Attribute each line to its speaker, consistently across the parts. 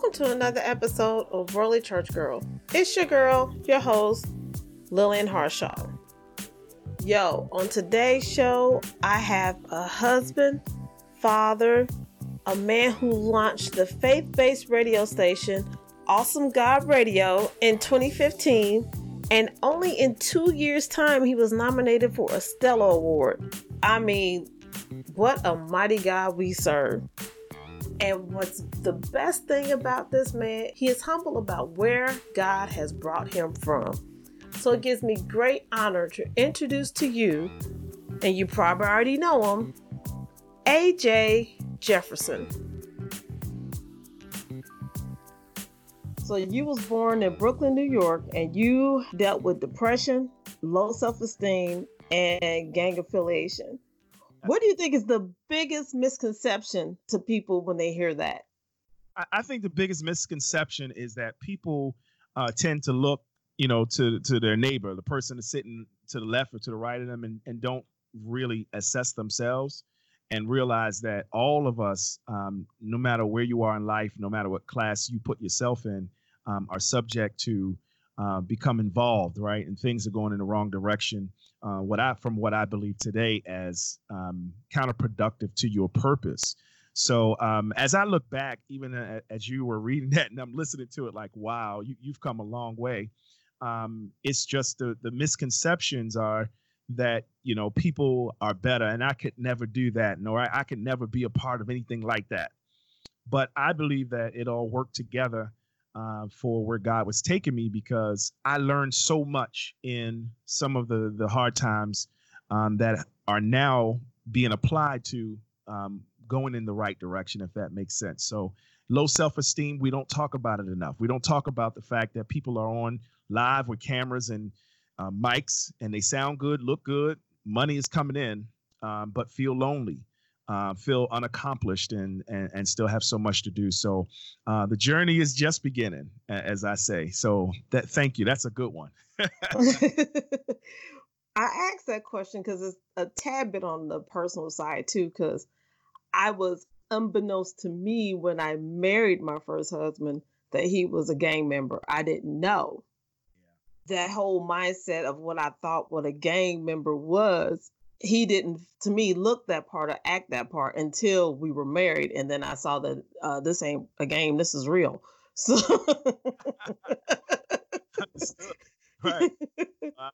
Speaker 1: welcome to another episode of Worldly Church Girl. It's your girl, your host, Lillian Harshaw. Yo, on today's show, I have a husband, father, a man who launched the faith based radio station Awesome God Radio in 2015, and only in two years' time, he was nominated for a Stellar Award. I mean, what a mighty God we serve. And what's the best thing about this man, he is humble about where God has brought him from. So it gives me great honor to introduce to you, and you probably already know him, AJ Jefferson. So you was born in Brooklyn, New York, and you dealt with depression, low self-esteem, and gang affiliation. What do you think is the biggest misconception to people when they hear that?
Speaker 2: I think the biggest misconception is that people uh, tend to look, you know, to to their neighbor, the person that's sitting to the left or to the right of them, and, and don't really assess themselves and realize that all of us, um, no matter where you are in life, no matter what class you put yourself in, um, are subject to uh, become involved, right? And things are going in the wrong direction. Uh, what I, from what I believe today, as um, counterproductive to your purpose. So um, as I look back, even as you were reading that, and I'm listening to it, like, wow, you, have come a long way. Um, it's just the the misconceptions are that you know people are better, and I could never do that, nor I, I could never be a part of anything like that. But I believe that it all worked together uh, for where God was taking me because I learned so much in some of the the hard times um, that are now being applied to um, going in the right direction, if that makes sense. So low self-esteem, we don't talk about it enough. We don't talk about the fact that people are on live with cameras and uh, mics and they sound good, look good, money is coming in, um, but feel lonely uh, feel unaccomplished and, and, and still have so much to do. So uh, the journey is just beginning, as I say. So that thank you. That's a good one.
Speaker 1: I asked that question because it's a tad bit on the personal side too, because I was unbeknownst to me when I married my first husband that he was a gang member. I didn't know. Yeah. That whole mindset of what I thought what a gang member was he didn't to me look that part or act that part until we were married and then i saw that uh, this ain't a game this is real. So
Speaker 2: right. Wow.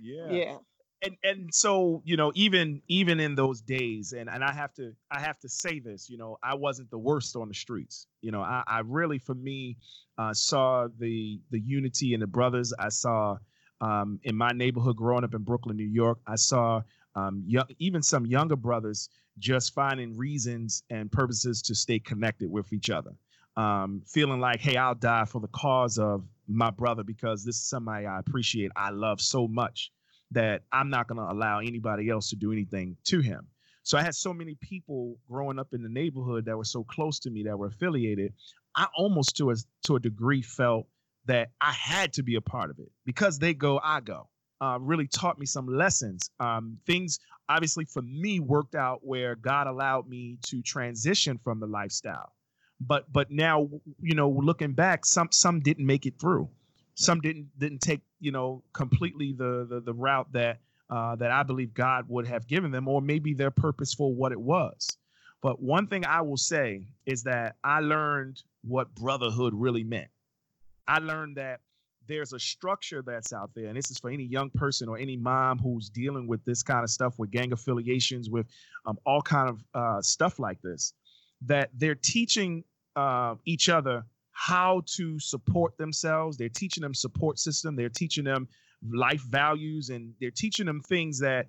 Speaker 2: Yeah. Yeah. And and so you know even even in those days and and i have to i have to say this you know i wasn't the worst on the streets. You know i, I really for me uh, saw the the unity and the brothers. I saw um, in my neighborhood growing up in Brooklyn, New York, I saw um, young, even some younger brothers just finding reasons and purposes to stay connected with each other. Um, feeling like, hey, I'll die for the cause of my brother because this is somebody I appreciate, I love so much that I'm not going to allow anybody else to do anything to him. So I had so many people growing up in the neighborhood that were so close to me that were affiliated. I almost to a to a degree felt that I had to be a part of it because they go, I go. Uh, really taught me some lessons. Um, things obviously for me worked out where God allowed me to transition from the lifestyle. But but now you know looking back, some some didn't make it through. Some didn't didn't take you know completely the the, the route that uh, that I believe God would have given them, or maybe their purpose for what it was. But one thing I will say is that I learned what brotherhood really meant. I learned that there's a structure that's out there, and this is for any young person or any mom who's dealing with this kind of stuff, with gang affiliations, with um, all kind of uh, stuff like this, that they're teaching uh, each other how to support themselves. They're teaching them support system. They're teaching them life values, and they're teaching them things that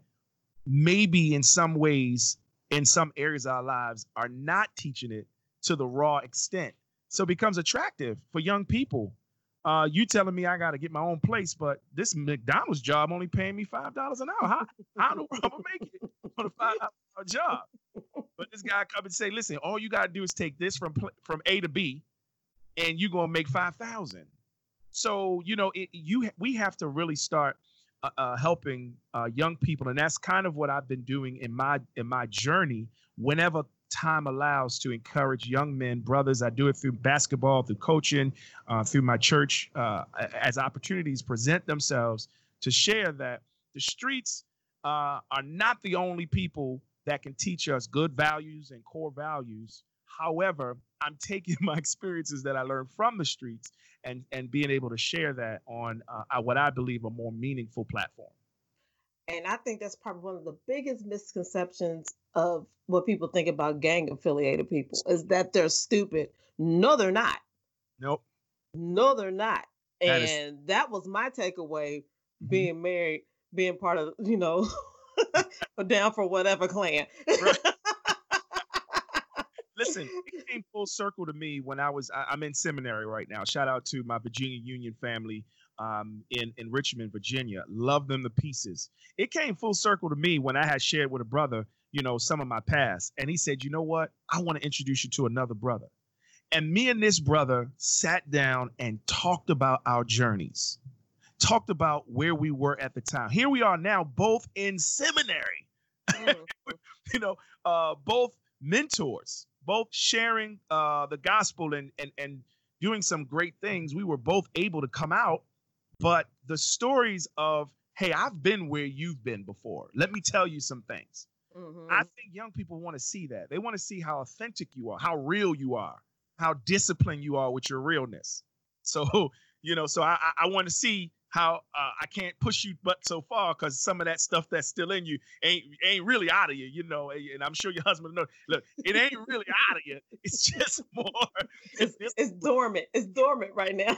Speaker 2: maybe in some ways, in some areas of our lives, are not teaching it to the raw extent. So it becomes attractive for young people uh, you telling me I got to get my own place, but this McDonald's job only paying me five dollars an hour. How how do I gonna make it on a five dollar job? But this guy come and say, listen, all you gotta do is take this from from A to B, and you're gonna make five thousand. So you know, it, you we have to really start uh, uh, helping uh, young people, and that's kind of what I've been doing in my in my journey. Whenever time allows to encourage young men, brothers, I do it through basketball, through coaching, uh, through my church, uh, as opportunities present themselves to share that the streets uh, are not the only people that can teach us good values and core values. However, I'm taking my experiences that I learned from the streets and and being able to share that on uh, what I believe a more meaningful platform.
Speaker 1: And I think that's probably one of the biggest misconceptions of what people think about gang affiliated people is that they're stupid. No, they're not.
Speaker 2: Nope.
Speaker 1: No, they're not. That and is... that was my takeaway mm-hmm. being married, being part of, you know, down for whatever clan. Right.
Speaker 2: Listen, it came full circle to me when I was I, am in seminary right now. Shout out to my Virginia Union family um, in in Richmond, Virginia. Love them to pieces. It came full circle to me when I had shared with a brother, you know, some of my past, and he said, "You know what? I want to introduce you to another brother." And me and this brother sat down and talked about our journeys, talked about where we were at the time. Here we are now, both in seminary. Mm-hmm. you know, uh, both mentors, both sharing uh, the gospel and and and doing some great things. We were both able to come out, but the stories of hey, I've been where you've been before. Let me tell you some things. Mm-hmm. I think young people want to see that. They want to see how authentic you are, how real you are, how disciplined you are with your realness. So, you know, so I, I want to see how uh, I can't push you but so far because some of that stuff that's still in you ain't ain't really out of you, you know. And I'm sure your husband know. Look, it ain't really out of you. It's just more.
Speaker 1: It's, it's, it's dormant. It's dormant right now.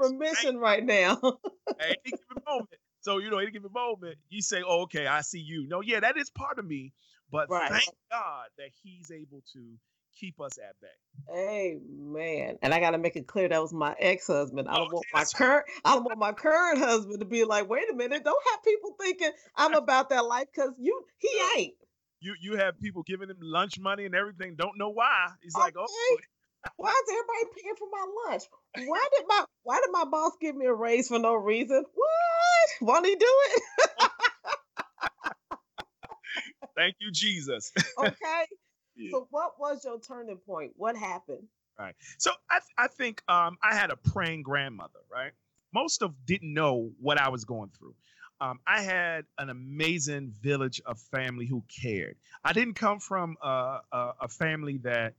Speaker 1: Remission right now.
Speaker 2: at any given moment. So you know, any given moment, you say, "Oh, okay, I see you." No, yeah, that is part of me. But right. thank God that He's able to keep us at bay.
Speaker 1: Amen. And I got to make it clear that was my ex-husband. I don't okay, want my current. I don't want my current husband to be like, wait a minute, don't have people thinking I'm about that life because you he ain't.
Speaker 2: You you have people giving him lunch money and everything. Don't know why. He's okay. like, oh.
Speaker 1: Why is everybody paying for my lunch? Why did my Why did my boss give me a raise for no reason? What? Won't he do it?
Speaker 2: Thank you, Jesus.
Speaker 1: okay. So what was your turning point? What happened?
Speaker 2: Right. So I th- I think um I had a praying grandmother, right? Most of didn't know what I was going through. Um, I had an amazing village of family who cared. I didn't come from a, a, a family that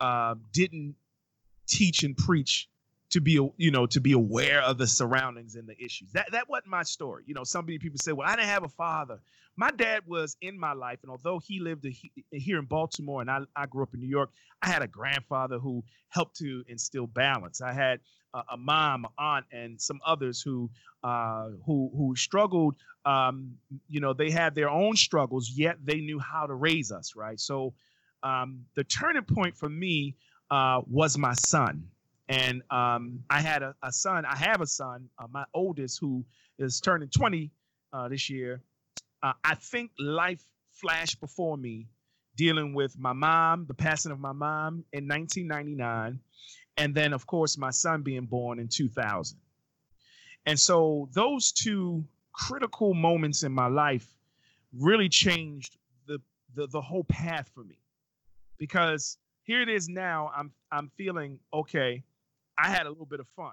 Speaker 2: uh, didn't teach and preach to be you know to be aware of the surroundings and the issues. That that wasn't my story. You know some people say well i didn't have a father. My dad was in my life and although he lived here in baltimore and I, I grew up in new york i had a grandfather who helped to instill balance. I had a, a mom aunt and some others who uh, who who struggled um, you know they had their own struggles yet they knew how to raise us right? So um, the turning point for me uh, was my son and um, I had a, a, son. I have a son, uh, my oldest, who is turning 20 uh, this year. Uh, I think life flashed before me, dealing with my mom, the passing of my mom in 1999, and then, of course, my son being born in 2000. And so, those two critical moments in my life really changed the, the, the whole path for me, because here it is now. I'm I'm feeling okay I had a little bit of fun.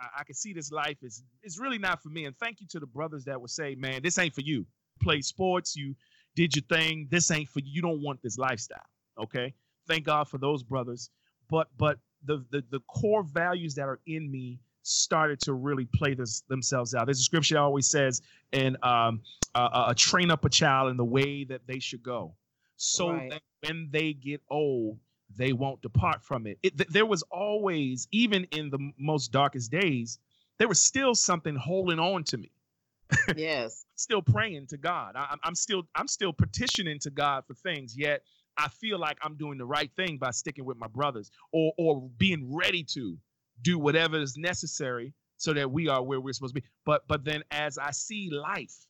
Speaker 2: I, I can see this life is is really not for me. And thank you to the brothers that would say, man, this ain't for you. Play sports, you did your thing. This ain't for you. You don't want this lifestyle. Okay. Thank God for those brothers. But but the the, the core values that are in me started to really play this, themselves out. There's a scripture that always says, and um, uh, train up a child in the way that they should go, so right. that when they get old, they won't depart from it. it th- there was always, even in the most darkest days, there was still something holding on to me.
Speaker 1: Yes.
Speaker 2: still praying to God. I, I'm still I'm still petitioning to God for things. Yet I feel like I'm doing the right thing by sticking with my brothers, or or being ready to do whatever is necessary so that we are where we're supposed to be. But but then as I see life,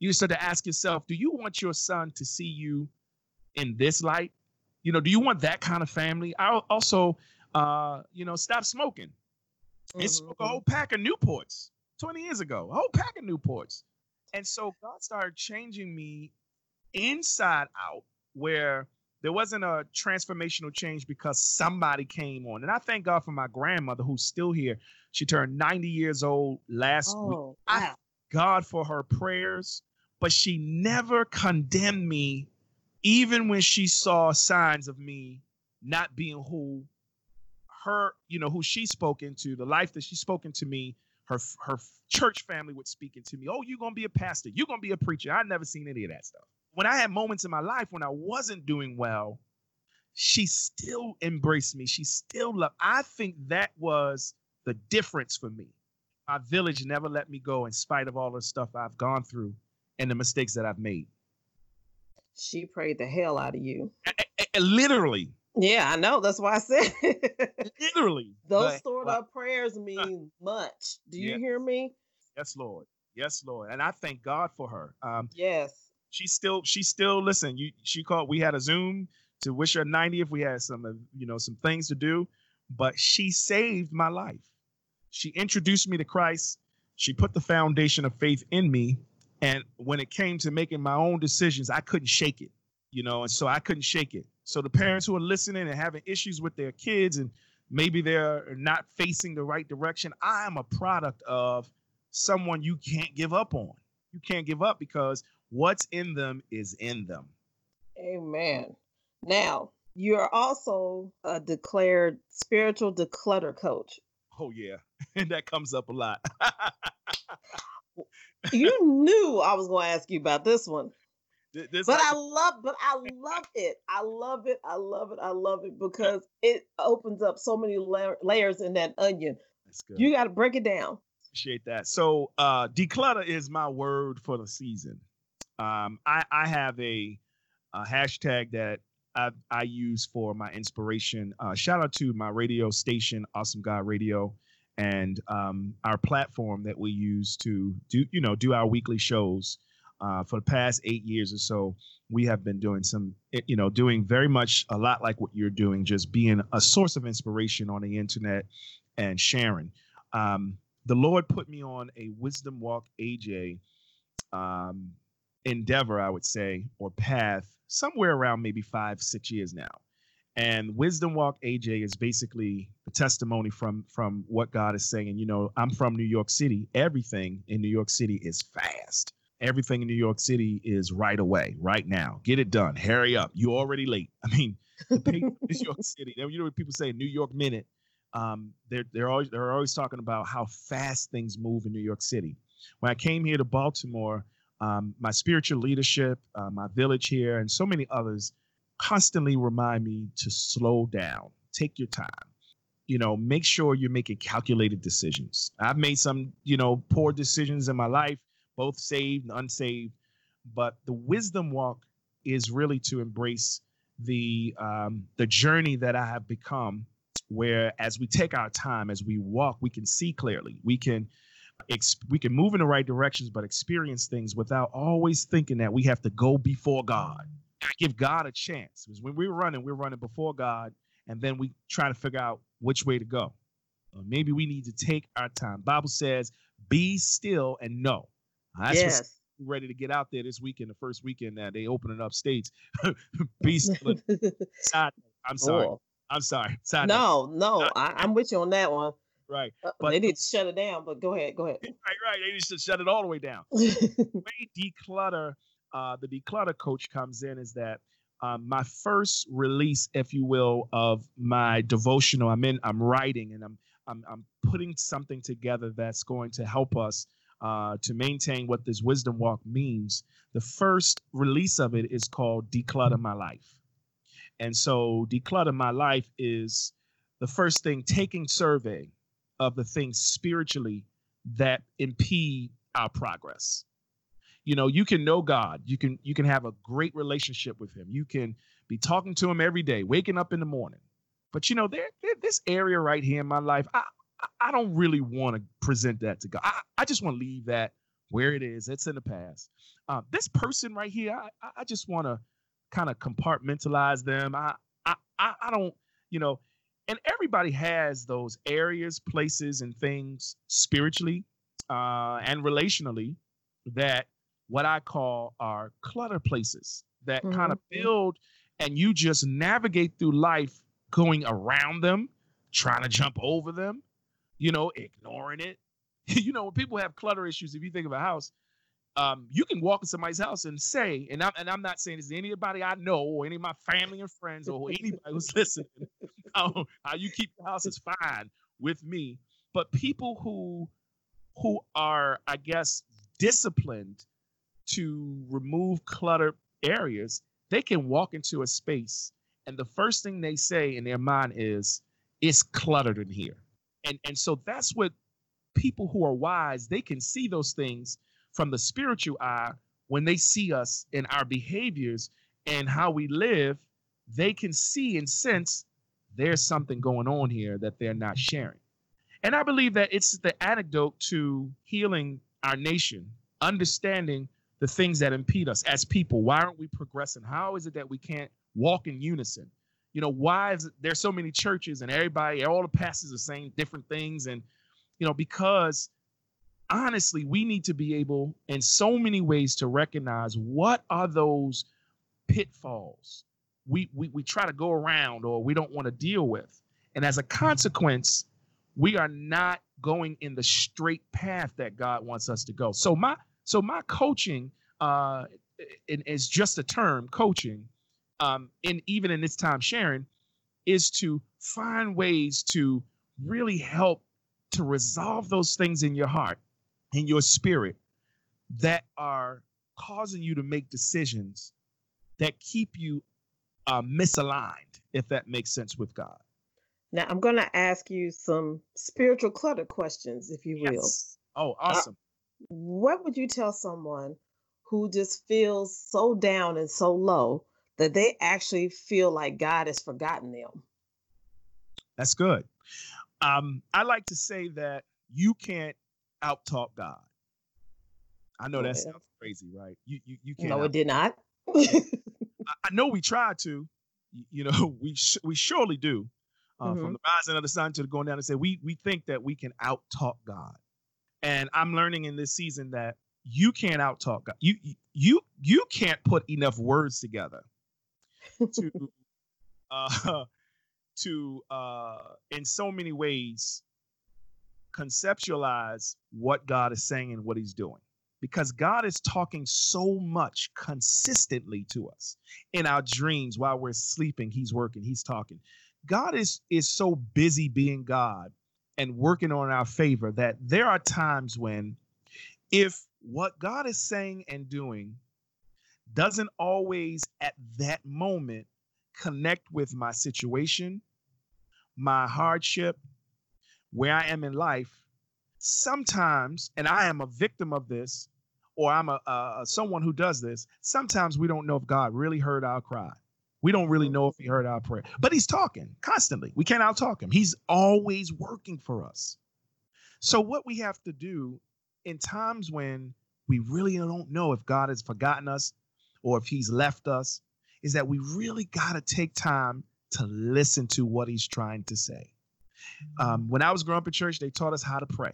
Speaker 2: you start to ask yourself, do you want your son to see you in this light you know, do you want that kind of family? I also, uh, you know, stop smoking. mm-hmm. smoked a whole pack of Newports 20 years ago, a whole pack of Newports. And so God started changing me inside out, where there wasn't a transformational change because somebody came on. And I thank God for my grandmother who's still here. She turned 90 years old last oh, week. Wow. I God for her prayers, but she never condemned me, even when she saw signs of me not being who her, you know, who she spoke into, the life that she spoke into me, her her church family would speak into me. Oh, you're gonna be a pastor, you're gonna be a preacher. I never seen any of that stuff. When I had moments in my life when I wasn't doing well, she still embraced me. She still loved. I think that was the difference for me. My village never let me go in spite of all the stuff I've gone through and the mistakes that I've made.
Speaker 1: She prayed the hell out of you.
Speaker 2: literally.
Speaker 1: Yeah, I know. That's why I said
Speaker 2: literally.
Speaker 1: Those but, stored up prayers mean much. Do you hear me?
Speaker 2: Yes, Lord. Yes, Lord. And I thank God for her. Um,
Speaker 1: yes.
Speaker 2: She still, she still, listen, you, she called, we had a Zoom to wish her 90 if We had some, uh, you know, some things to do, but she saved my life. She introduced me to Christ. She put the foundation of faith in me. And when it came to making my own decisions, I couldn't shake it, you know, and so I couldn't shake it. So the parents who are listening and having issues with their kids and maybe they're not facing the right direction, I am a product of someone you can't give up on. You can't give up because what's in them is in them.
Speaker 1: Amen. Now, you're also a declared spiritual declutter coach.
Speaker 2: Oh yeah, and that comes up a lot.
Speaker 1: you knew I was going to ask you about this one. This but I love, but I love it. I love it. I love it. I love it because it opens up so many la- layers in that onion. You got to break it down.
Speaker 2: Appreciate that. So, uh, declutter is my word for the season. Um, I, I have a, a hashtag that I, I use for my inspiration. Uh, shout out to my radio station, Awesome God Radio, and um, our platform that we use to do you know do our weekly shows. Uh, for the past eight years or so, we have been doing some, eh, you know, doing very much a lot like what you're doing, just being a source of inspiration on the internet and sharing. Um, the Lord put me on a Wisdom Walk AJ um, endeavor, I would say, or path somewhere around maybe five, six years now. And Wisdom Walk AJ is basically a testimony from from what God is saying. You know, I'm from New York City. Everything in New York City is fast. Everything in New York City is right away, right now. Get it done. Hurry up. You're already late. I mean, New York City. You know what people say, New York minute. Um, they're they're always they're always talking about how fast things move in New York City. When I came here to Baltimore, um, my spiritual leadership, uh, my village here, and so many others constantly remind me to slow down, take your time. You know, make sure you're making calculated decisions. I've made some, you know, poor decisions in my life, both saved and unsaved. But the wisdom walk is really to embrace the um, the journey that I have become, where as we take our time, as we walk, we can see clearly. We can we can move in the right directions, but experience things without always thinking that we have to go before God. Give God a chance. Because when we're running, we're running before God, and then we try to figure out which way to go. Or maybe we need to take our time. Bible says, "Be still and know." That's yes. ready to get out there this weekend, the first weekend that they opening up states. Be still. I'm sorry. Oh. I'm sorry. Side
Speaker 1: no, no, I, am with you on that one
Speaker 2: right.
Speaker 1: Uh, but they need to shut it down. But go ahead, go ahead.
Speaker 2: Right, right. They need to shut it all the way down. way declutter, uh, the declutter coach comes in is that um, my first release, if you will, of my devotional. I'm in. I'm writing, and I'm I'm I'm putting something together that's going to help us uh, to maintain what this wisdom walk means. The first release of it is called Declutter My Life. And so, Declutter My Life is the first thing taking survey of the things spiritually that impede our progress. You know, you can know God. You can you can have a great relationship with him. You can be talking to him every day, waking up in the morning. But you know, there, there this area right here in my life, I I don't really want to present that to God. I, I just want to leave that where it is. It's in the past. Um, this person right here, I, I just want to kind of compartmentalize them. I, I I don't, you know, and everybody has those areas, places, and things spiritually uh, and relationally that what I call are clutter places that mm-hmm. kind of build and you just navigate through life going around them, trying to jump over them, you know, ignoring it. you know, when people have clutter issues, if you think of a house, um, you can walk in somebody's house and say, and I'm and I'm not saying this to anybody I know or any of my family and friends or anybody who's listening, how, how you keep the house is fine with me. But people who who are, I guess, disciplined to remove clutter areas, they can walk into a space and the first thing they say in their mind is, it's cluttered in here. And and so that's what people who are wise, they can see those things from the spiritual eye when they see us in our behaviors and how we live, they can see and sense there's something going on here that they're not sharing. And I believe that it's the antidote to healing our nation, understanding the things that impede us as people. Why aren't we progressing? How is it that we can't walk in unison? You know, why is there so many churches and everybody, all the pastors are saying different things? And, you know, because honestly, we need to be able in so many ways to recognize what are those pitfalls we, we, we try to go around or we don't want to deal with. And as a consequence, we are not going in the straight path that God wants us to go. So my so my coaching uh is just a term, coaching, um, and even in this time sharing, is to find ways to really help to resolve those things in your heart, in your spirit, that are causing you to make decisions that keep you uh, misaligned, if that makes sense with God.
Speaker 1: Now, I'm going to ask you some spiritual clutter questions, if you will. Yes.
Speaker 2: Oh, awesome.
Speaker 1: What would you tell someone who just feels so down and so low that they actually feel like God has forgotten them?
Speaker 2: That's good. Um, I like to say that you can't outtalk God. I know that sounds crazy, right? You you, you can't.
Speaker 1: No, it did not.
Speaker 2: I, I know we try to. You know, we sh- we surely do uh, mm-hmm. from the rising of the sun to the going down and say we we think that we can outtalk God. And I'm learning in this season that you can't outtalk God. You you you can't put enough words together to uh to uh in so many ways conceptualize what God is saying and what he's doing because God is talking so much consistently to us in our dreams while we're sleeping he's working he's talking God is is so busy being God and working on our favor that there are times when if what God is saying and doing doesn't always at that moment connect with my situation, my hardship, where I am in life, sometimes, and I am a victim of this, or I'm a, a someone who does this. Sometimes we don't know if God really heard our cry. We don't really know if he heard our prayer, but he's talking constantly. We can't out talk him. He's always working for us. So, what we have to do in times when we really don't know if God has forgotten us or if he's left us is that we really got to take time to listen to what he's trying to say. Um, when I was growing up in church, they taught us how to pray,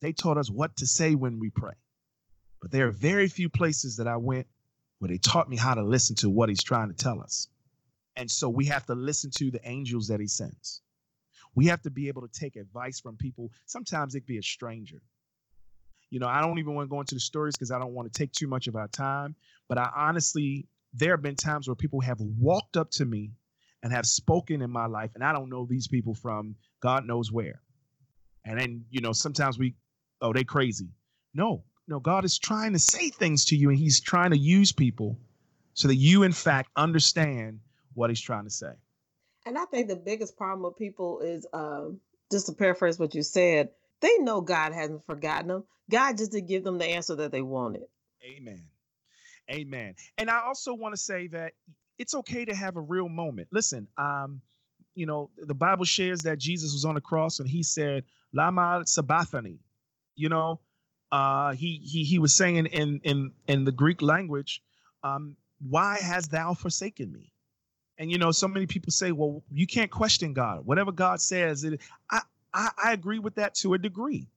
Speaker 2: they taught us what to say when we pray. But there are very few places that I went where they taught me how to listen to what he's trying to tell us. And so we have to listen to the angels that he sends. We have to be able to take advice from people. Sometimes it be a stranger. You know, I don't even want to go into the stories because I don't want to take too much of our time. But I honestly, there have been times where people have walked up to me and have spoken in my life, and I don't know these people from God knows where. And then, you know, sometimes we, oh, they crazy. No, no, God is trying to say things to you, and He's trying to use people so that you, in fact, understand what he's trying to say.
Speaker 1: And I think the biggest problem with people is um, just to paraphrase what you said, they know God hasn't forgotten them. God just did give them the answer that they wanted.
Speaker 2: Amen. Amen. And I also want to say that it's okay to have a real moment. Listen, um, you know, the Bible shares that Jesus was on the cross and he said, Lama Sabachthani. You know, uh, he he he was saying in in in the Greek language, um, why has thou forsaken me? And you know, so many people say, "Well, you can't question God. Whatever God says." It, I, I I agree with that to a degree.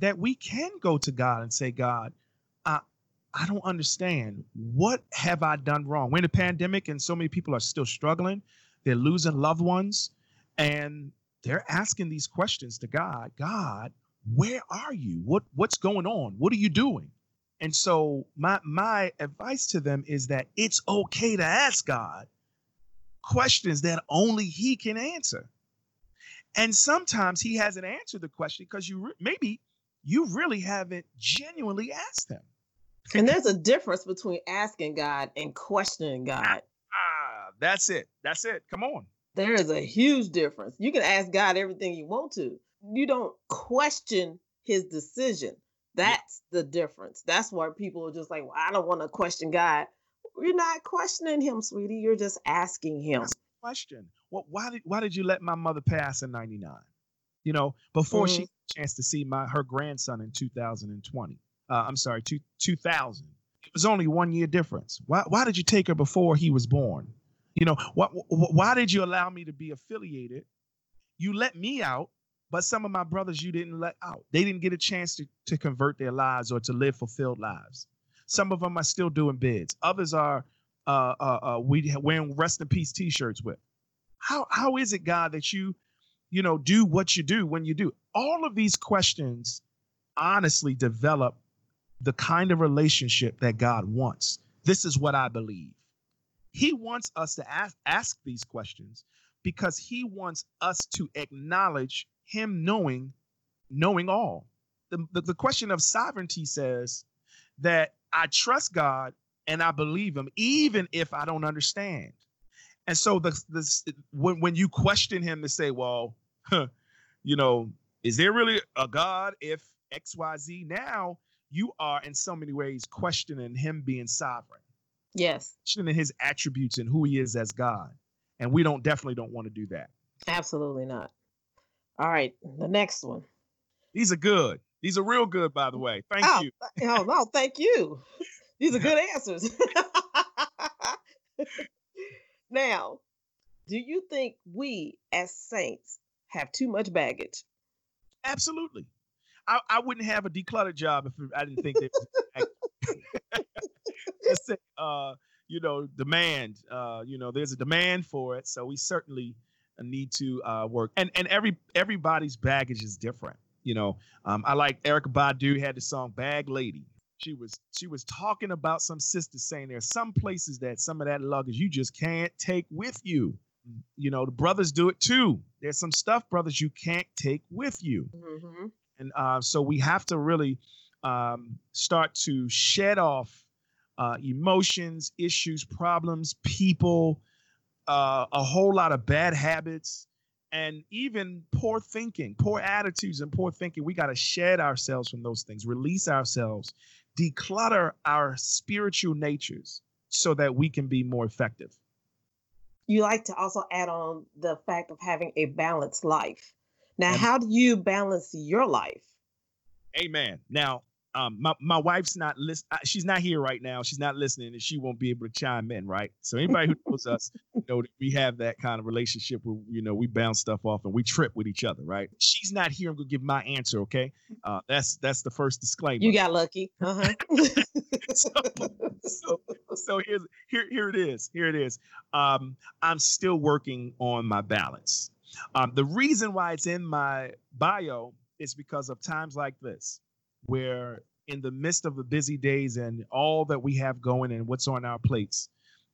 Speaker 2: That we can go to God and say, "God, I I don't understand. What have I done wrong?" We're in a pandemic, and so many people are still struggling. They're losing loved ones, and they're asking these questions to God. God, where are you? What what's going on? What are you doing? And so my my advice to them is that it's okay to ask God questions that only he can answer. And sometimes he hasn't answered the question because you re- maybe you really haven't genuinely asked him.
Speaker 1: And there's a difference between asking God and questioning God.
Speaker 2: Ah, that's it. That's it. Come on.
Speaker 1: There is a huge difference. You can ask God everything you want to. You don't question his decision. That's the difference. That's why people are just like, well, I don't want to question God. You're not questioning him, sweetie. You're just asking him.
Speaker 2: question. Well, why did why did you let my mother pass in 99? You know, before mm-hmm. she had a chance to see my her grandson in 2020. Uh, I'm sorry, two, 2000. It was only one year difference. Why why did you take her before he was born? You know, what why did you allow me to be affiliated? You let me out but some of my brothers you didn't let out. They didn't get a chance to, to convert their lives or to live fulfilled lives. Some of them are still doing bids. Others are uh, uh, uh, we wearing rest in peace T-shirts with. How how is it, God, that you, you know, do what you do when you do? All of these questions honestly develop the kind of relationship that God wants. This is what I believe. He wants us to ask, ask these questions because he wants us to acknowledge him knowing knowing all. The, the, the question of sovereignty says that I trust God and I believe him even if I don't understand. And so the, the when when you question him to say, well, you know, is there really a God if XYZ? Now you are in so many ways questioning him being sovereign.
Speaker 1: Yes.
Speaker 2: Questioning his attributes and who he is as God. And we don't definitely don't want to do that.
Speaker 1: Absolutely not. All right, the next one.
Speaker 2: These are good. These are real good, by the way. Thank oh, you.
Speaker 1: Oh no, thank you. These are good answers. now, do you think we as saints have too much baggage?
Speaker 2: Absolutely. I, I wouldn't have a decluttered job if I didn't think that. Let's say, uh, you know, demand. Uh, you know, there's a demand for it, so we certainly need to uh, work. And and every everybody's baggage is different. You know, um, I like Erykah Badu had the song "Bag Lady." She was she was talking about some sisters saying there's some places that some of that luggage you just can't take with you. You know, the brothers do it too. There's some stuff, brothers, you can't take with you. Mm-hmm. And uh, so we have to really um, start to shed off uh, emotions, issues, problems, people, uh, a whole lot of bad habits and even poor thinking, poor attitudes, and poor thinking. We got to shed ourselves from those things, release ourselves, declutter our spiritual natures so that we can be more effective.
Speaker 1: You like to also add on the fact of having a balanced life. Now, and, how do you balance your life?
Speaker 2: Amen. Now, um, my, my wife's not list. Uh, she's not here right now. She's not listening, and she won't be able to chime in. Right. So anybody who knows us, you know, we have that kind of relationship where you know we bounce stuff off and we trip with each other. Right. She's not here. I'm gonna give my answer. Okay. Uh, that's that's the first disclaimer.
Speaker 1: You got lucky. Uh-huh.
Speaker 2: so, so, so here's here here it is. Here it is. Um, I'm still working on my balance. Um, the reason why it's in my bio is because of times like this where in the midst of the busy days and all that we have going and what's on our plates,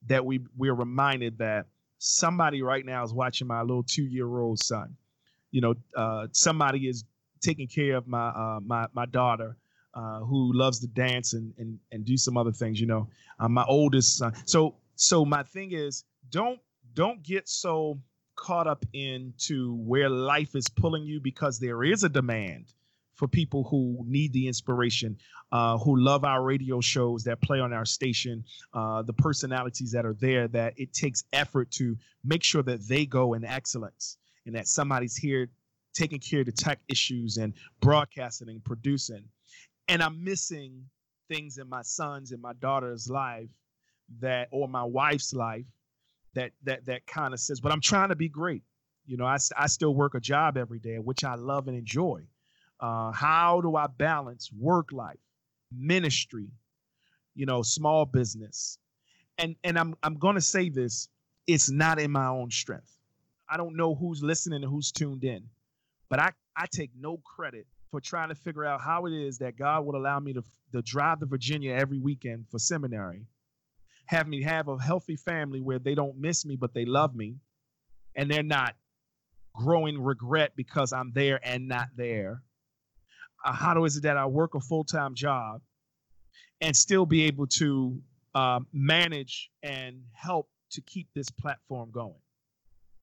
Speaker 2: that we we're reminded that somebody right now is watching my little two year old son. You know, uh, somebody is taking care of my uh, my my daughter. Uh, who loves to dance and, and and do some other things, you know. Uh, my oldest son. So so my thing is, don't don't get so caught up into where life is pulling you because there is a demand for people who need the inspiration, uh, who love our radio shows that play on our station, uh, the personalities that are there, that it takes effort to make sure that they go in excellence and that somebody's here taking care of the tech issues and broadcasting and producing. And I'm missing things in my son's and my daughter's life that, or my wife's life, that that that kind of says, but I'm trying to be great. You know, I, I still work a job every day, which I love and enjoy. Uh, how do I balance work life, ministry, you know, small business? And and I'm I'm gonna say this, it's not in my own strength. I don't know who's listening and who's tuned in, but I, I take no credit for trying to figure out how it is that God would allow me to, to drive to Virginia every weekend for seminary, have me have a healthy family where they don't miss me, but they love me, and they're not growing regret because I'm there and not there. Uh, how is it that I work a full time job and still be able to uh, manage and help to keep this platform going?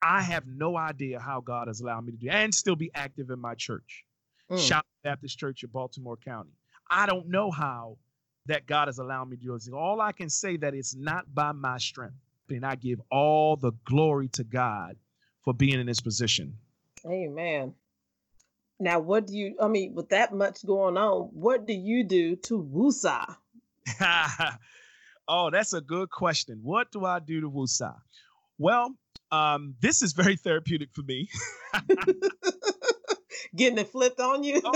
Speaker 2: I have no idea how God has allowed me to do and still be active in my church, mm. Shout Baptist Church of Baltimore County. I don't know how that God has allowed me to do this. All I can say that it's not by my strength, and I give all the glory to God for being in this position.
Speaker 1: Amen. Now, what do you? I mean, with that much going on, what do you do to woosah?
Speaker 2: oh, that's a good question. What do I do to woosah? Well, um, this is very therapeutic for me.
Speaker 1: Getting it flipped on you.
Speaker 2: oh,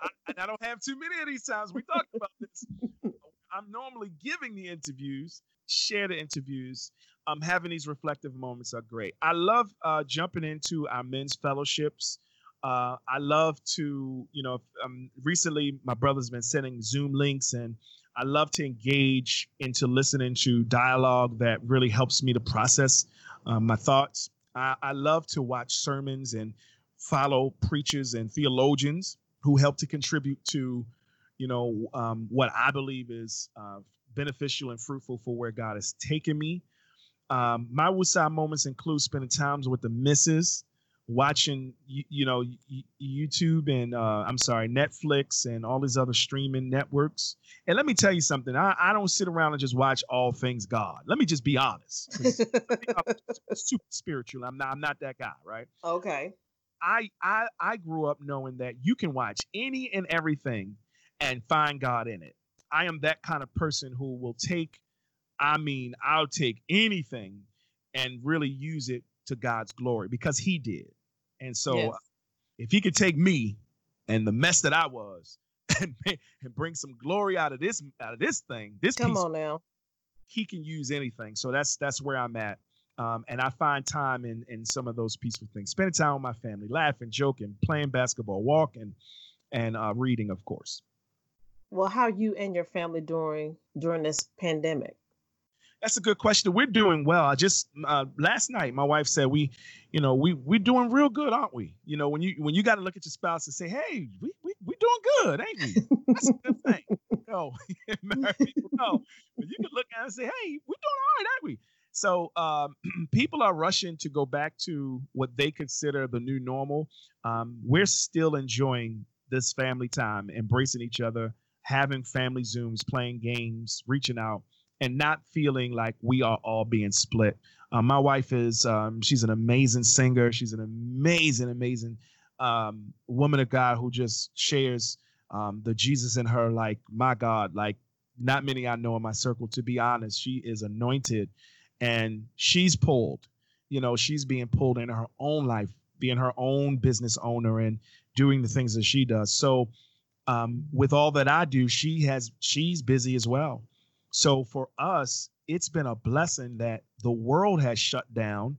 Speaker 2: I, I, don't have too many of these times. We talked about this. I'm normally giving the interviews, share the interviews. Um, having these reflective moments are great. I love uh, jumping into our men's fellowships. Uh, I love to, you know, um, recently my brother's been sending Zoom links and I love to engage into listening to dialogue that really helps me to process um, my thoughts. I, I love to watch sermons and follow preachers and theologians who help to contribute to, you know, um, what I believe is uh, beneficial and fruitful for where God has taken me. Um, my woosah moments include spending times with the misses, watching you, you know YouTube and uh, I'm sorry Netflix and all these other streaming networks. And let me tell you something. I, I don't sit around and just watch all things God. Let me just be honest. I'm super spiritual. I'm not. I'm not that guy. Right.
Speaker 1: Okay.
Speaker 2: I I I grew up knowing that you can watch any and everything and find God in it. I am that kind of person who will take. I mean, I'll take anything and really use it to God's glory because he did. And so yes. if he could take me and the mess that I was and, and bring some glory out of this out of this thing, this
Speaker 1: come on now.
Speaker 2: He can use anything. So that's that's where I'm at. Um, and I find time in in some of those peaceful things. Spending time with my family, laughing, joking, playing basketball, walking, and uh, reading, of course.
Speaker 1: Well, how you and your family during during this pandemic?
Speaker 2: That's a good question. We're doing well. I just uh, last night my wife said we, you know, we we're doing real good, aren't we? You know, when you when you got to look at your spouse and say, hey, we we we doing good, ain't we? That's a good thing. no, married people no. But you can look at it and say, hey, we're doing all right, aren't we? So um, people are rushing to go back to what they consider the new normal. Um, we're still enjoying this family time, embracing each other, having family zooms, playing games, reaching out and not feeling like we are all being split. Uh, my wife is um, she's an amazing singer. She's an amazing, amazing um, woman of God who just shares um, the Jesus in her. Like my God, like not many I know in my circle. To be honest, she is anointed, and she's pulled. You know, she's being pulled in her own life, being her own business owner and doing the things that she does. So, um, with all that I do, she has she's busy as well. So for us, it's been a blessing that the world has shut down.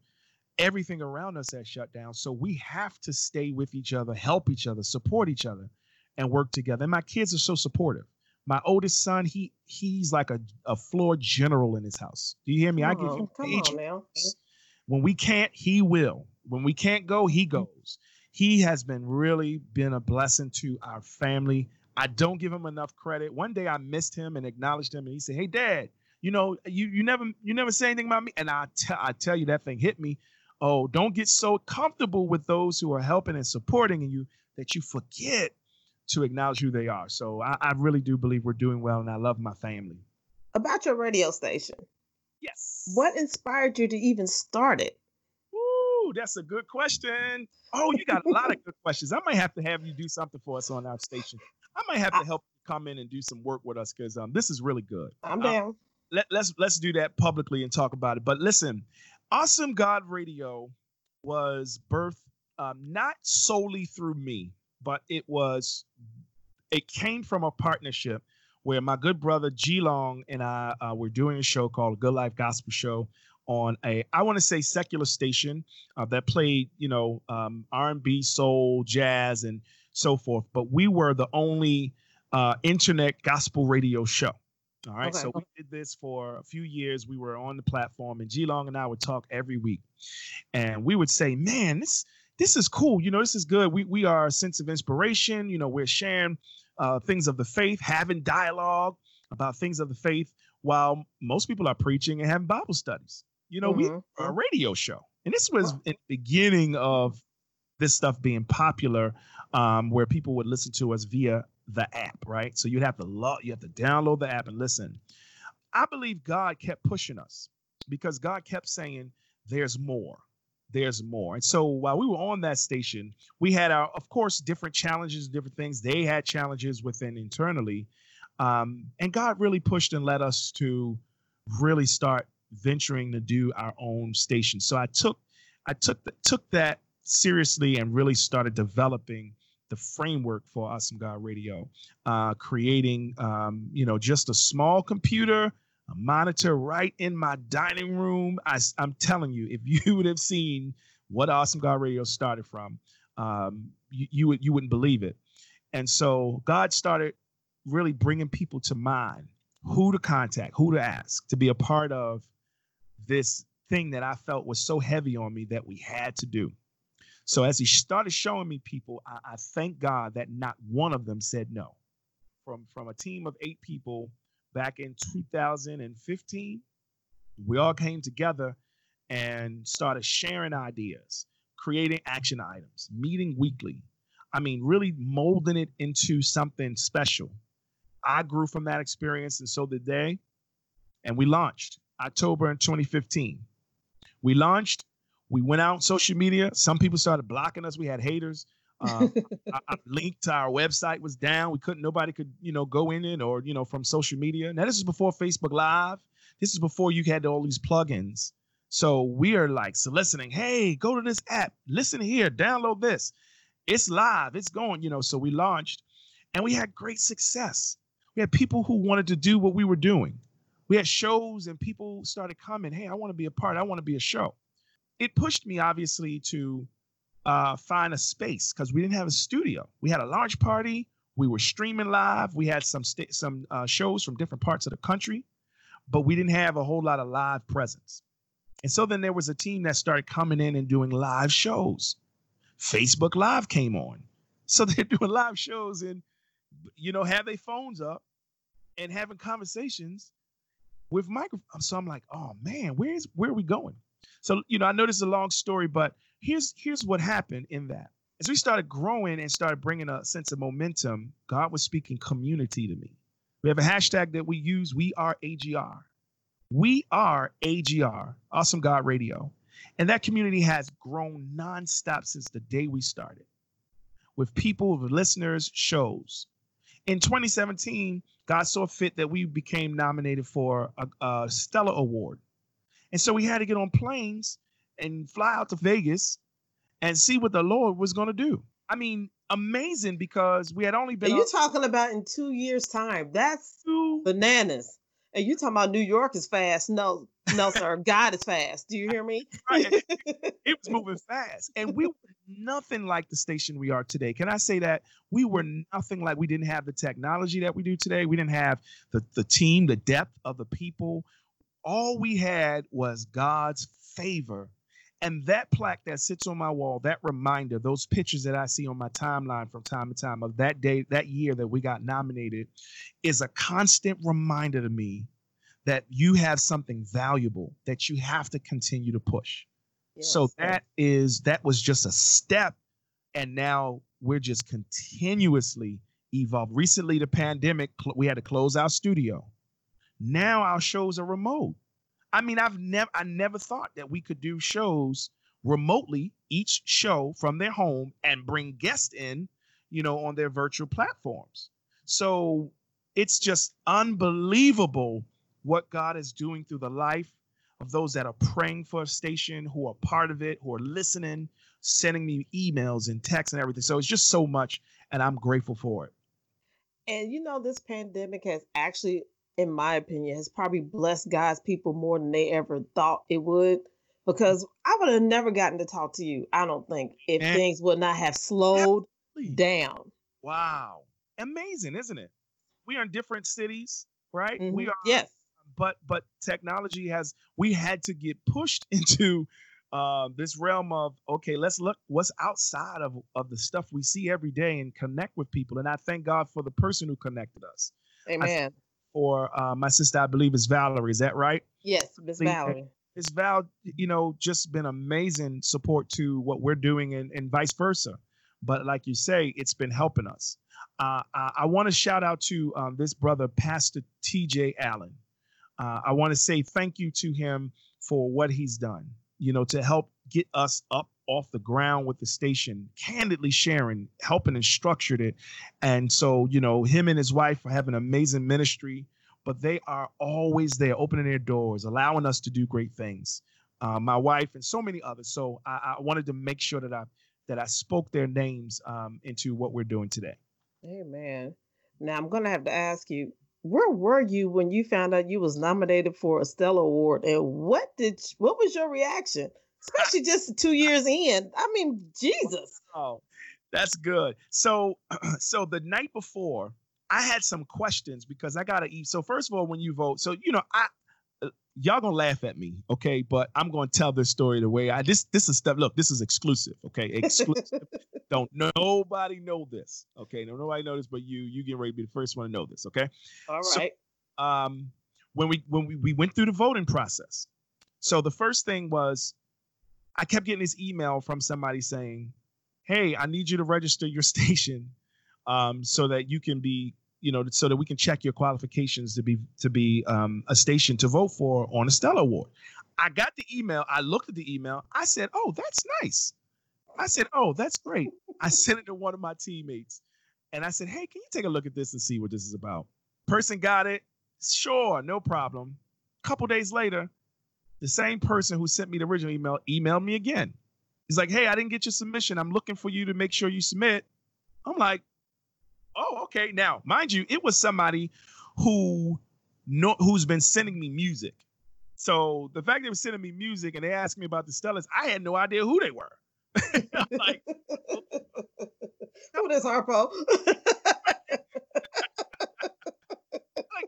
Speaker 2: Everything around us has shut down. So we have to stay with each other, help each other, support each other, and work together. And my kids are so supportive. My oldest son, he he's like a, a floor general in his house. Do you hear me?
Speaker 1: Come
Speaker 2: I give
Speaker 1: him come on now.
Speaker 2: When we can't, he will. When we can't go, he goes. He has been really been a blessing to our family. I don't give him enough credit. One day I missed him and acknowledged him, and he said, "Hey, Dad, you know, you you never you never say anything about me." And I tell I tell you that thing hit me. Oh, don't get so comfortable with those who are helping and supporting you that you forget to acknowledge who they are. So I, I really do believe we're doing well, and I love my family.
Speaker 1: About your radio station.
Speaker 2: Yes.
Speaker 1: What inspired you to even start it?
Speaker 2: Ooh, that's a good question. Oh, you got a lot of good questions. I might have to have you do something for us on our station. I might have to help come in and do some work with us because um, this is really good.
Speaker 1: I'm
Speaker 2: um,
Speaker 1: down.
Speaker 2: let, let's let's do that publicly and talk about it. But listen, Awesome God Radio was birthed um, not solely through me, but it was it came from a partnership where my good brother G Long and I uh, were doing a show called Good Life Gospel Show on a I want to say secular station uh, that played you know um, R&B, soul, jazz, and so forth. But we were the only uh, internet gospel radio show. All right, okay. so we did this for a few years. We were on the platform, and G Long and I would talk every week, and we would say, "Man, this this is cool. You know, this is good. We we are a sense of inspiration. You know, we're sharing uh, things of the faith, having dialogue about things of the faith, while most people are preaching and having Bible studies. You know, mm-hmm. we are a radio show, and this was in the beginning of this stuff being popular, um, where people would listen to us via the app, right? So you'd have to you have to download the app and listen. I believe God kept pushing us because God kept saying, "There's more." there's more. And so while we were on that station, we had our, of course, different challenges, different things. They had challenges within internally. Um, and God really pushed and led us to really start venturing to do our own station. So I took, I took the, took that seriously and really started developing the framework for Awesome God Radio, uh, creating, um, you know, just a small computer a monitor right in my dining room. I, am telling you, if you would have seen what Awesome God Radio started from, um, you, you would you wouldn't believe it. And so God started really bringing people to mind who to contact, who to ask to be a part of this thing that I felt was so heavy on me that we had to do. So as he started showing me people, I, I thank God that not one of them said no. From from a team of eight people, back in 2015, we all came together and started sharing ideas, creating action items, meeting weekly. I mean, really molding it into something special. I grew from that experience, and so did they. And we launched October in 2015. We launched, we went out on social media. Some people started blocking us. We had haters. Uh, our link to our website was down. We couldn't. Nobody could, you know, go in it or you know from social media. Now this is before Facebook Live. This is before you had all these plugins. So we are like soliciting. Hey, go to this app. Listen here. Download this. It's live. It's going. You know. So we launched, and we had great success. We had people who wanted to do what we were doing. We had shows, and people started coming. Hey, I want to be a part. I want to be a show. It pushed me obviously to uh, find a space because we didn't have a studio. We had a large party. We were streaming live. We had some st- some uh, shows from different parts of the country, but we didn't have a whole lot of live presence. And so then there was a team that started coming in and doing live shows. Facebook Live came on, so they're doing live shows and you know have their phones up and having conversations with microphones. So I'm like, oh man, where's where are we going? So you know, I know this is a long story, but here's here's what happened in that. As we started growing and started bringing a sense of momentum, God was speaking community to me. We have a hashtag that we use. We are AGR. We are AGR, Awesome God Radio. And that community has grown nonstop since the day we started with people, with listeners, shows. In 2017, God saw fit that we became nominated for a, a Stellar Award. And so we had to get on planes and fly out to Vegas and see what the Lord was going to do. I mean, amazing because we had only been.
Speaker 1: Are you talking about in two years' time? That's two. bananas. And you talking about New York is fast? No, no, sir. God is fast. Do you hear me?
Speaker 2: right. It was moving fast, and we were nothing like the station we are today. Can I say that we were nothing like? We didn't have the technology that we do today. We didn't have the the team, the depth of the people. All we had was God's favor and that plaque that sits on my wall, that reminder, those pictures that I see on my timeline from time to time of that day, that year that we got nominated, is a constant reminder to me that you have something valuable that you have to continue to push. Yes. So that is that was just a step, and now we're just continuously evolved. Recently, the pandemic, we had to close our studio. Now our shows are remote. I mean, I've never I never thought that we could do shows remotely, each show from their home, and bring guests in, you know, on their virtual platforms. So it's just unbelievable what God is doing through the life of those that are praying for a station, who are part of it, who are listening, sending me emails and texts and everything. So it's just so much, and I'm grateful for it.
Speaker 1: And you know, this pandemic has actually, in my opinion, has probably blessed God's people more than they ever thought it would. Because I would have never gotten to talk to you, I don't think, if and things would not have slowed absolutely. down.
Speaker 2: Wow. Amazing, isn't it? We are in different cities, right?
Speaker 1: Mm-hmm.
Speaker 2: We are
Speaker 1: yes.
Speaker 2: But but technology has we had to get pushed into uh, this realm of okay, let's look what's outside of of the stuff we see every day and connect with people. And I thank God for the person who connected us.
Speaker 1: Amen.
Speaker 2: For uh, my sister, I believe is Valerie. Is that right?
Speaker 1: Yes, Miss Valerie.
Speaker 2: Miss Val, you know, just been amazing support to what we're doing and, and vice versa. But like you say, it's been helping us. Uh, I, I want to shout out to um, this brother, Pastor T.J. Allen. Uh, I want to say thank you to him for what he's done you know, to help get us up off the ground with the station, candidly sharing, helping and structured it. And so, you know, him and his wife have an amazing ministry, but they are always there, opening their doors, allowing us to do great things. Uh, my wife and so many others. So I, I, wanted to make sure that I that I spoke their names um, into what we're doing today.
Speaker 1: Amen. Now I'm gonna have to ask you, where were you when you found out you was nominated for a Stellar Award, and what did what was your reaction? Especially just two years in. I mean, Jesus.
Speaker 2: Oh, that's good. So, so the night before, I had some questions because I gotta eat. So first of all, when you vote, so you know, I y'all gonna laugh at me, okay? But I'm gonna tell this story the way I this this is stuff. Look, this is exclusive, okay? Exclusive. Don't nobody know this, okay? No, nobody know this, but you. You get ready to be the first one to know this, okay?
Speaker 1: All right.
Speaker 2: So, um, when we when we, we went through the voting process, so the first thing was, I kept getting this email from somebody saying, "Hey, I need you to register your station, um, so that you can be you know, so that we can check your qualifications to be to be um, a station to vote for on a Stellar Award. I got the email. I looked at the email. I said, "Oh, that's nice." I said, "Oh, that's great." I sent it to one of my teammates, and I said, "Hey, can you take a look at this and see what this is about?" Person got it. Sure, no problem. A couple days later, the same person who sent me the original email emailed me again. He's like, "Hey, I didn't get your submission. I'm looking for you to make sure you submit." I'm like, Oh, okay. Now, mind you, it was somebody who know who's been sending me music. So the fact they were sending me music and they asked me about the Stellas, I had no idea who they were. like,
Speaker 1: who is Harpo?
Speaker 2: like,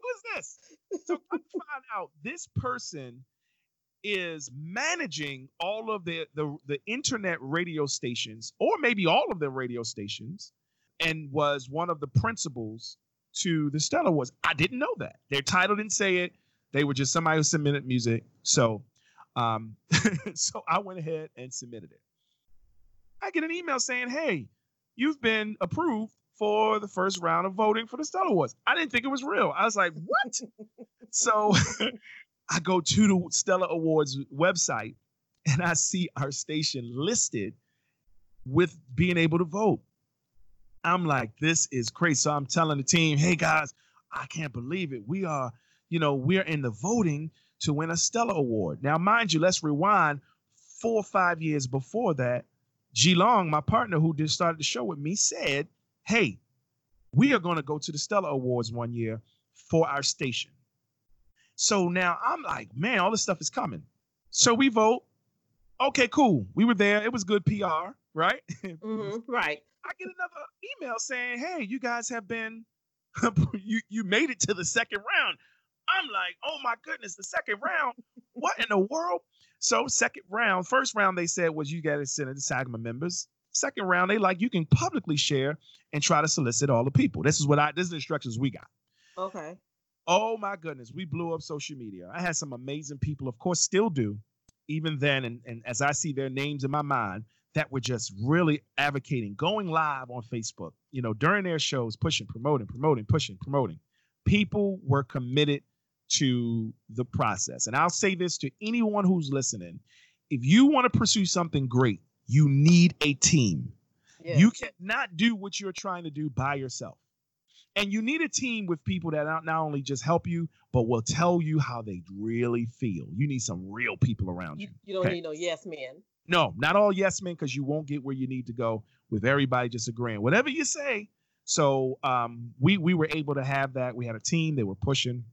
Speaker 2: who's this? So I find out this person is managing all of the, the the internet radio stations, or maybe all of the radio stations and was one of the principals to the Stellar Awards. I didn't know that. Their title didn't say it. They were just somebody who submitted music. So, um, so I went ahead and submitted it. I get an email saying, "Hey, you've been approved for the first round of voting for the Stellar Awards." I didn't think it was real. I was like, "What?" so, I go to the Stellar Awards website and I see our station listed with being able to vote. I'm like, this is crazy. So I'm telling the team, hey guys, I can't believe it. We are, you know, we're in the voting to win a Stellar Award. Now, mind you, let's rewind four or five years before that. G Long, my partner who just started the show with me, said, Hey, we are going to go to the Stellar Awards one year for our station. So now I'm like, man, all this stuff is coming. So we vote. Okay, cool. We were there. It was good PR, right?
Speaker 1: Mm-hmm, right.
Speaker 2: I get another email saying, "Hey, you guys have been you you made it to the second round." I'm like, "Oh my goodness, the second round! What in the world?" So second round, first round they said was you got to send it to SAGMA members. Second round, they like you can publicly share and try to solicit all the people. This is what I this is the instructions we got.
Speaker 1: Okay.
Speaker 2: Oh my goodness, we blew up social media. I had some amazing people, of course, still do, even then. And, and as I see their names in my mind, that were just really advocating, going live on Facebook, you know, during their shows, pushing, promoting, promoting, pushing, promoting. People were committed to the process. And I'll say this to anyone who's listening if you want to pursue something great, you need a team. You cannot do what you're trying to do by yourself. And you need a team with people that not, not only just help you, but will tell you how they really feel. You need some real people around you.
Speaker 1: You, you don't okay? need no yes men.
Speaker 2: No, not all yes men, because you won't get where you need to go with everybody just agreeing. Whatever you say. So um, we we were able to have that. We had a team. They were pushing.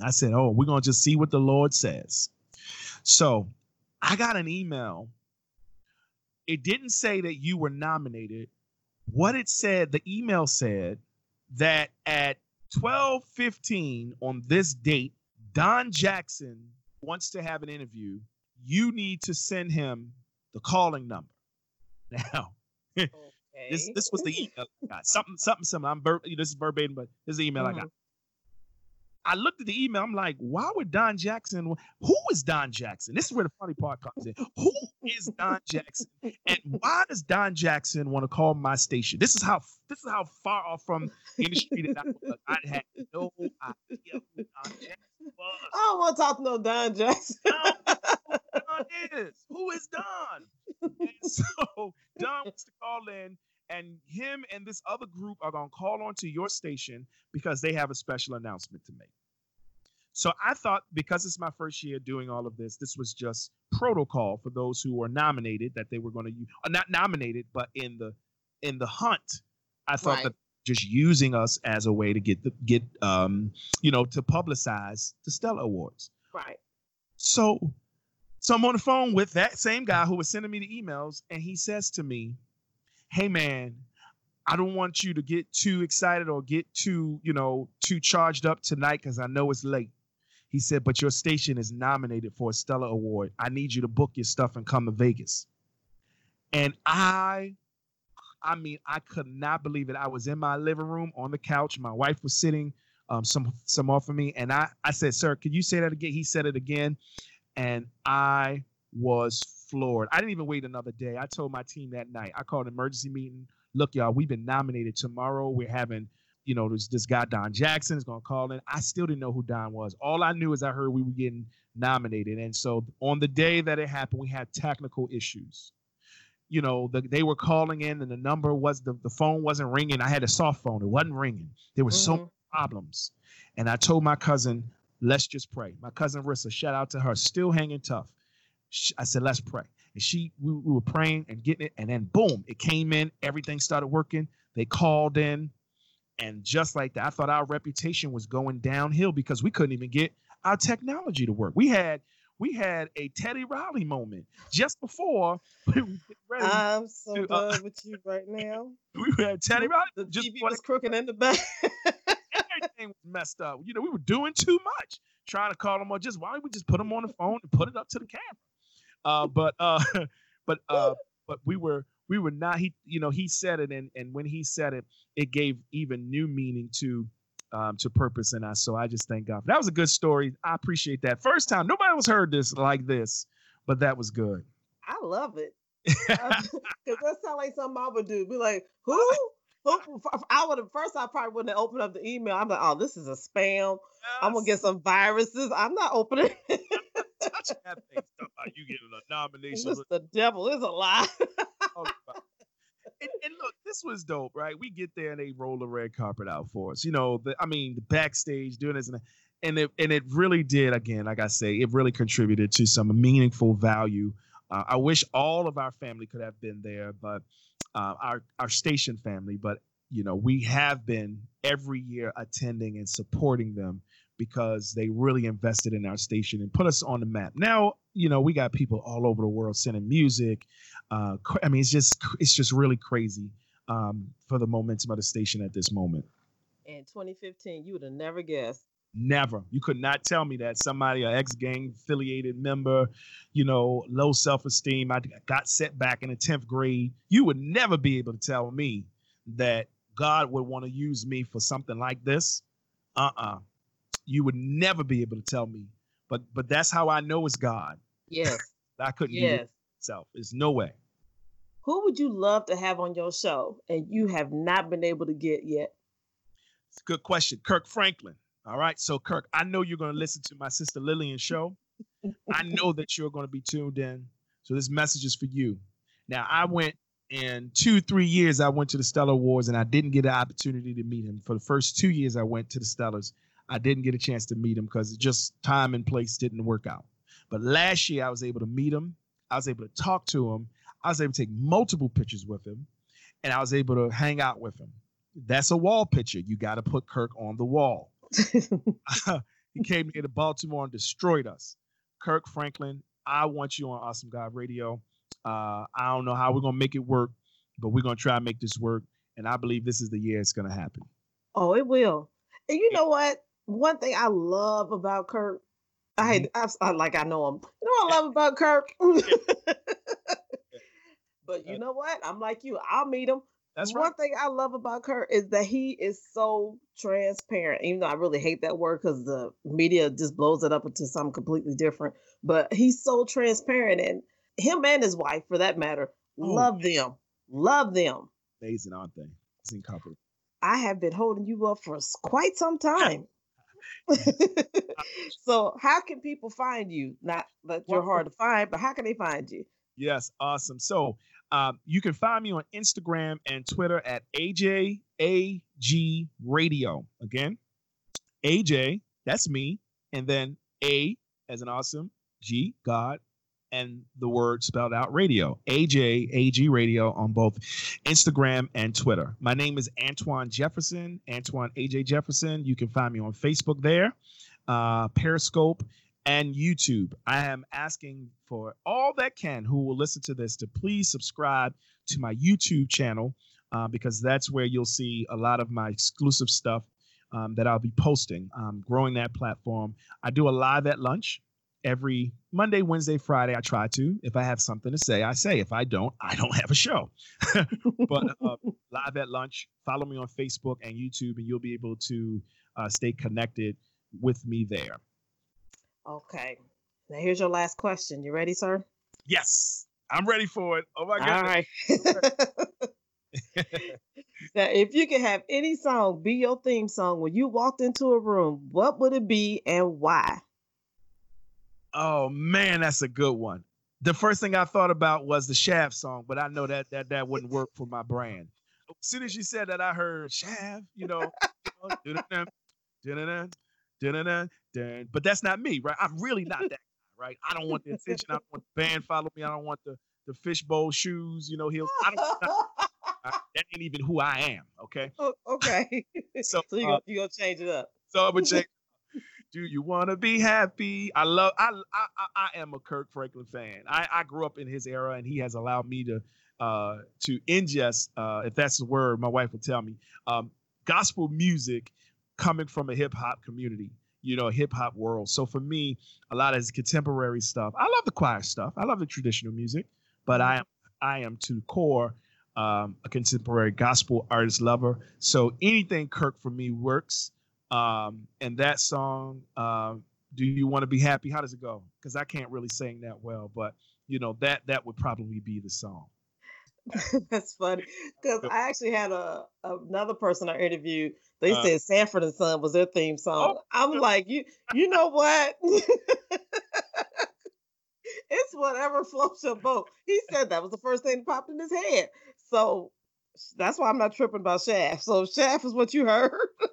Speaker 2: I said, "Oh, we're gonna just see what the Lord says." So I got an email. It didn't say that you were nominated. What it said, the email said that at 12:15 on this date, Don Jackson wants to have an interview. You need to send him the calling number. Now, okay. this this was the email I got. Something something similar. I'm ver- this is verbatim, but this is the email mm-hmm. I got. I looked at the email. I'm like, why would Don Jackson? Who is Don Jackson? This is where the funny part comes in. Who is Don Jackson? And why does Don Jackson want to call my station? This is how this is how far off from the industry that I was. I had no idea who Don Jackson was. I
Speaker 1: don't want to talk to no Don Jackson.
Speaker 2: Don is. Who is Don? And so Don wants to call in and him and this other group are going to call onto your station because they have a special announcement to make. So I thought because it's my first year doing all of this, this was just protocol for those who were nominated that they were going to use, uh, not nominated, but in the in the hunt. I thought right. that just using us as a way to get the get um you know to publicize the Stellar Awards.
Speaker 1: Right.
Speaker 2: So so I'm on the phone with that same guy who was sending me the emails, and he says to me, hey man, I don't want you to get too excited or get too, you know, too charged up tonight because I know it's late. He said, but your station is nominated for a Stellar Award. I need you to book your stuff and come to Vegas. And I, I mean, I could not believe it. I was in my living room on the couch. My wife was sitting um, some some off of me, and I I said, "Sir, could you say that again?" He said it again, and I was floored. I didn't even wait another day. I told my team that night. I called an emergency meeting. Look, y'all, we've been nominated tomorrow. We're having, you know, this this guy Don Jackson is gonna call in. I still didn't know who Don was. All I knew is I heard we were getting nominated, and so on the day that it happened, we had technical issues. You know, the, they were calling in, and the number was the the phone wasn't ringing. I had a soft phone; it wasn't ringing. There were mm-hmm. so problems, and I told my cousin, "Let's just pray." My cousin Rissa, shout out to her, still hanging tough I said, let's pray. And she, we, we, were praying and getting it. And then boom, it came in. Everything started working. They called in. And just like that, I thought our reputation was going downhill because we couldn't even get our technology to work. We had we had a Teddy Riley moment just before we.
Speaker 1: I'm so to, uh, done uh, with you right now.
Speaker 2: We had Teddy Riley.
Speaker 1: The just TV was crooked in the back.
Speaker 2: everything was messed up. You know, we were doing too much. Trying to call them on. Just why don't we just put them on the phone and put it up to the camera? Uh, but uh, but uh, but we were we were not. He you know he said it, and and when he said it, it gave even new meaning to um, to purpose in us. So I just thank God. That was a good story. I appreciate that. First time nobody else heard this like this, but that was good.
Speaker 1: I love it because that sounds like something I would do. Be like, who? Who? I would have first. I probably wouldn't open up the email. I'm like, oh, this is a spam. Yes. I'm gonna get some viruses. I'm not opening. Touching that thing.
Speaker 2: about you getting a nomination.
Speaker 1: This, the devil is a lie.
Speaker 2: and, and, look, this was dope, right? We get there and they roll the red carpet out for us. You know, the, I mean, the backstage doing this and and it and it really did. Again, like I say, it really contributed to some meaningful value. Uh, I wish all of our family could have been there, but uh, our our station family, but you know we have been every year attending and supporting them because they really invested in our station and put us on the map. Now you know we got people all over the world sending music. Uh, I mean it's just it's just really crazy um, for the momentum of the station at this moment.
Speaker 1: In 2015, you would have never guessed
Speaker 2: Never. You could not tell me that somebody, an ex gang affiliated member, you know, low self esteem. I got set back in the 10th grade. You would never be able to tell me that God would want to use me for something like this. Uh uh-uh. uh You would never be able to tell me. But but that's how I know it's God.
Speaker 1: Yes.
Speaker 2: I couldn't yes. do it myself. There's no way.
Speaker 1: Who would you love to have on your show and you have not been able to get yet?
Speaker 2: It's a good question. Kirk Franklin. All right. So, Kirk, I know you're going to listen to my sister Lillian show. I know that you're going to be tuned in. So, this message is for you. Now, I went in two, three years, I went to the Stellar Awards and I didn't get an opportunity to meet him. For the first two years I went to the Stellars, I didn't get a chance to meet him because just time and place didn't work out. But last year I was able to meet him. I was able to talk to him. I was able to take multiple pictures with him, and I was able to hang out with him. That's a wall picture. You got to put Kirk on the wall. he came here to Baltimore and destroyed us. Kirk Franklin, I want you on Awesome God Radio. Uh, I don't know how we're gonna make it work, but we're gonna try to make this work. And I believe this is the year it's gonna happen.
Speaker 1: Oh, it will. And you know what? One thing I love about Kirk, I, mm-hmm. I, I like I know him. You know what I love about Kirk? but you know what? I'm like you. I'll meet him. That's right. One thing I love about Kirk is that he is so transparent. Even though I really hate that word because the media just blows it up into something completely different. But he's so transparent, and him and his wife, for that matter, oh, love man. them. Love them.
Speaker 2: Amazing, aren't they? Amazing couple.
Speaker 1: I have been holding you up for quite some time. so, how can people find you? Not that you're hard to find, but how can they find you?
Speaker 2: Yes, awesome. So, um, you can find me on Instagram and Twitter at AJAG Radio. Again, AJ, that's me, and then A as an awesome, G, God, and the word spelled out radio. AJAG Radio on both Instagram and Twitter. My name is Antoine Jefferson, Antoine AJ Jefferson. You can find me on Facebook there, uh, Periscope, and YouTube. I am asking for all that can who will listen to this to please subscribe to my YouTube channel uh, because that's where you'll see a lot of my exclusive stuff um, that I'll be posting. Um, growing that platform. I do a live at lunch every Monday, Wednesday, Friday. I try to. If I have something to say, I say. If I don't, I don't have a show. but uh, live at lunch, follow me on Facebook and YouTube, and you'll be able to uh, stay connected with me there.
Speaker 1: Okay. Now here's your last question. You ready, sir?
Speaker 2: Yes, I'm ready for it. Oh my god!
Speaker 1: All right. now, if you could have any song be your theme song when you walked into a room, what would it be and why?
Speaker 2: Oh man, that's a good one. The first thing I thought about was the Shaft song, but I know that that that wouldn't work for my brand. As soon as you said that, I heard Shaft. You know, but that's not me, right? I'm really not that guy, right? I don't want the attention. I don't want the band follow me. I don't want the the fishbowl shoes. You know, he'll. I don't. I, that ain't even who I am. Okay.
Speaker 1: Oh, okay. So, so you uh, gonna, you gonna change it up.
Speaker 2: So I'm gonna change do you want to be happy? I love. I, I I am a Kirk Franklin fan. I I grew up in his era, and he has allowed me to uh to ingest, uh, if that's the word. My wife would tell me, um, gospel music coming from a hip hop community. You know, hip hop world. So for me, a lot of his contemporary stuff. I love the choir stuff. I love the traditional music, but I am I am to the core um, a contemporary gospel artist lover. So anything Kirk for me works. Um, and that song, uh, "Do You Want to Be Happy?" How does it go? Because I can't really sing that well, but you know that that would probably be the song.
Speaker 1: That's funny because I actually had a another person I interviewed. They uh, said Sanford and Son was their theme song. Oh, I'm like, you you know what? it's whatever floats your boat. He said that was the first thing that popped in his head. So that's why I'm not tripping about Shaft. So Shaft is what you heard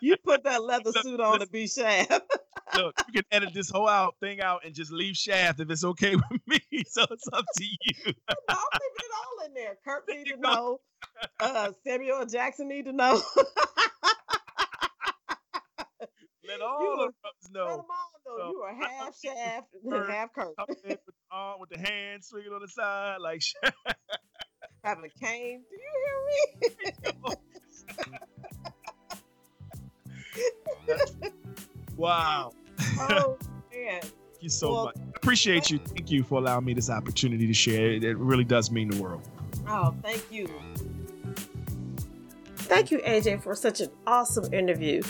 Speaker 1: you put that leather suit on to be Shaft.
Speaker 2: Look, you can edit this whole out thing out and just leave Shaft if it's okay with me. So it's up to you.
Speaker 1: I'll leave it all in there. Kirk need to know. Uh, Samuel Jackson need to know.
Speaker 2: Let all of us know.
Speaker 1: Let them all know so, you are half Shaft and half Kirk.
Speaker 2: with, arm, with the hand swinging on the side like Shaft.
Speaker 1: Having a cane. Do you hear me?
Speaker 2: wow.
Speaker 1: Oh man.
Speaker 2: Thank you so well, much. Appreciate you. Thank you for allowing me this opportunity to share. It, it really does mean the world.
Speaker 1: Oh, thank you. Thank you, AJ, for such an awesome interview.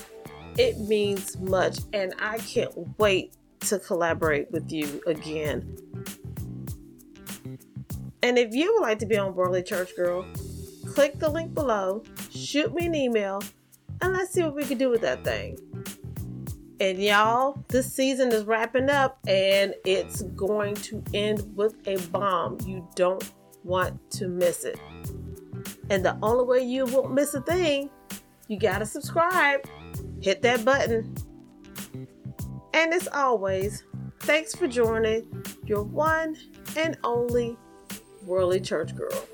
Speaker 1: It means much, and I can't wait to collaborate with you again. And if you would like to be on Worldly Church Girl, click the link below, shoot me an email, and let's see what we can do with that thing. And y'all, this season is wrapping up and it's going to end with a bomb. You don't want to miss it. And the only way you won't miss a thing, you gotta subscribe, hit that button. And as always, thanks for joining your one and only Worldly Church Girl.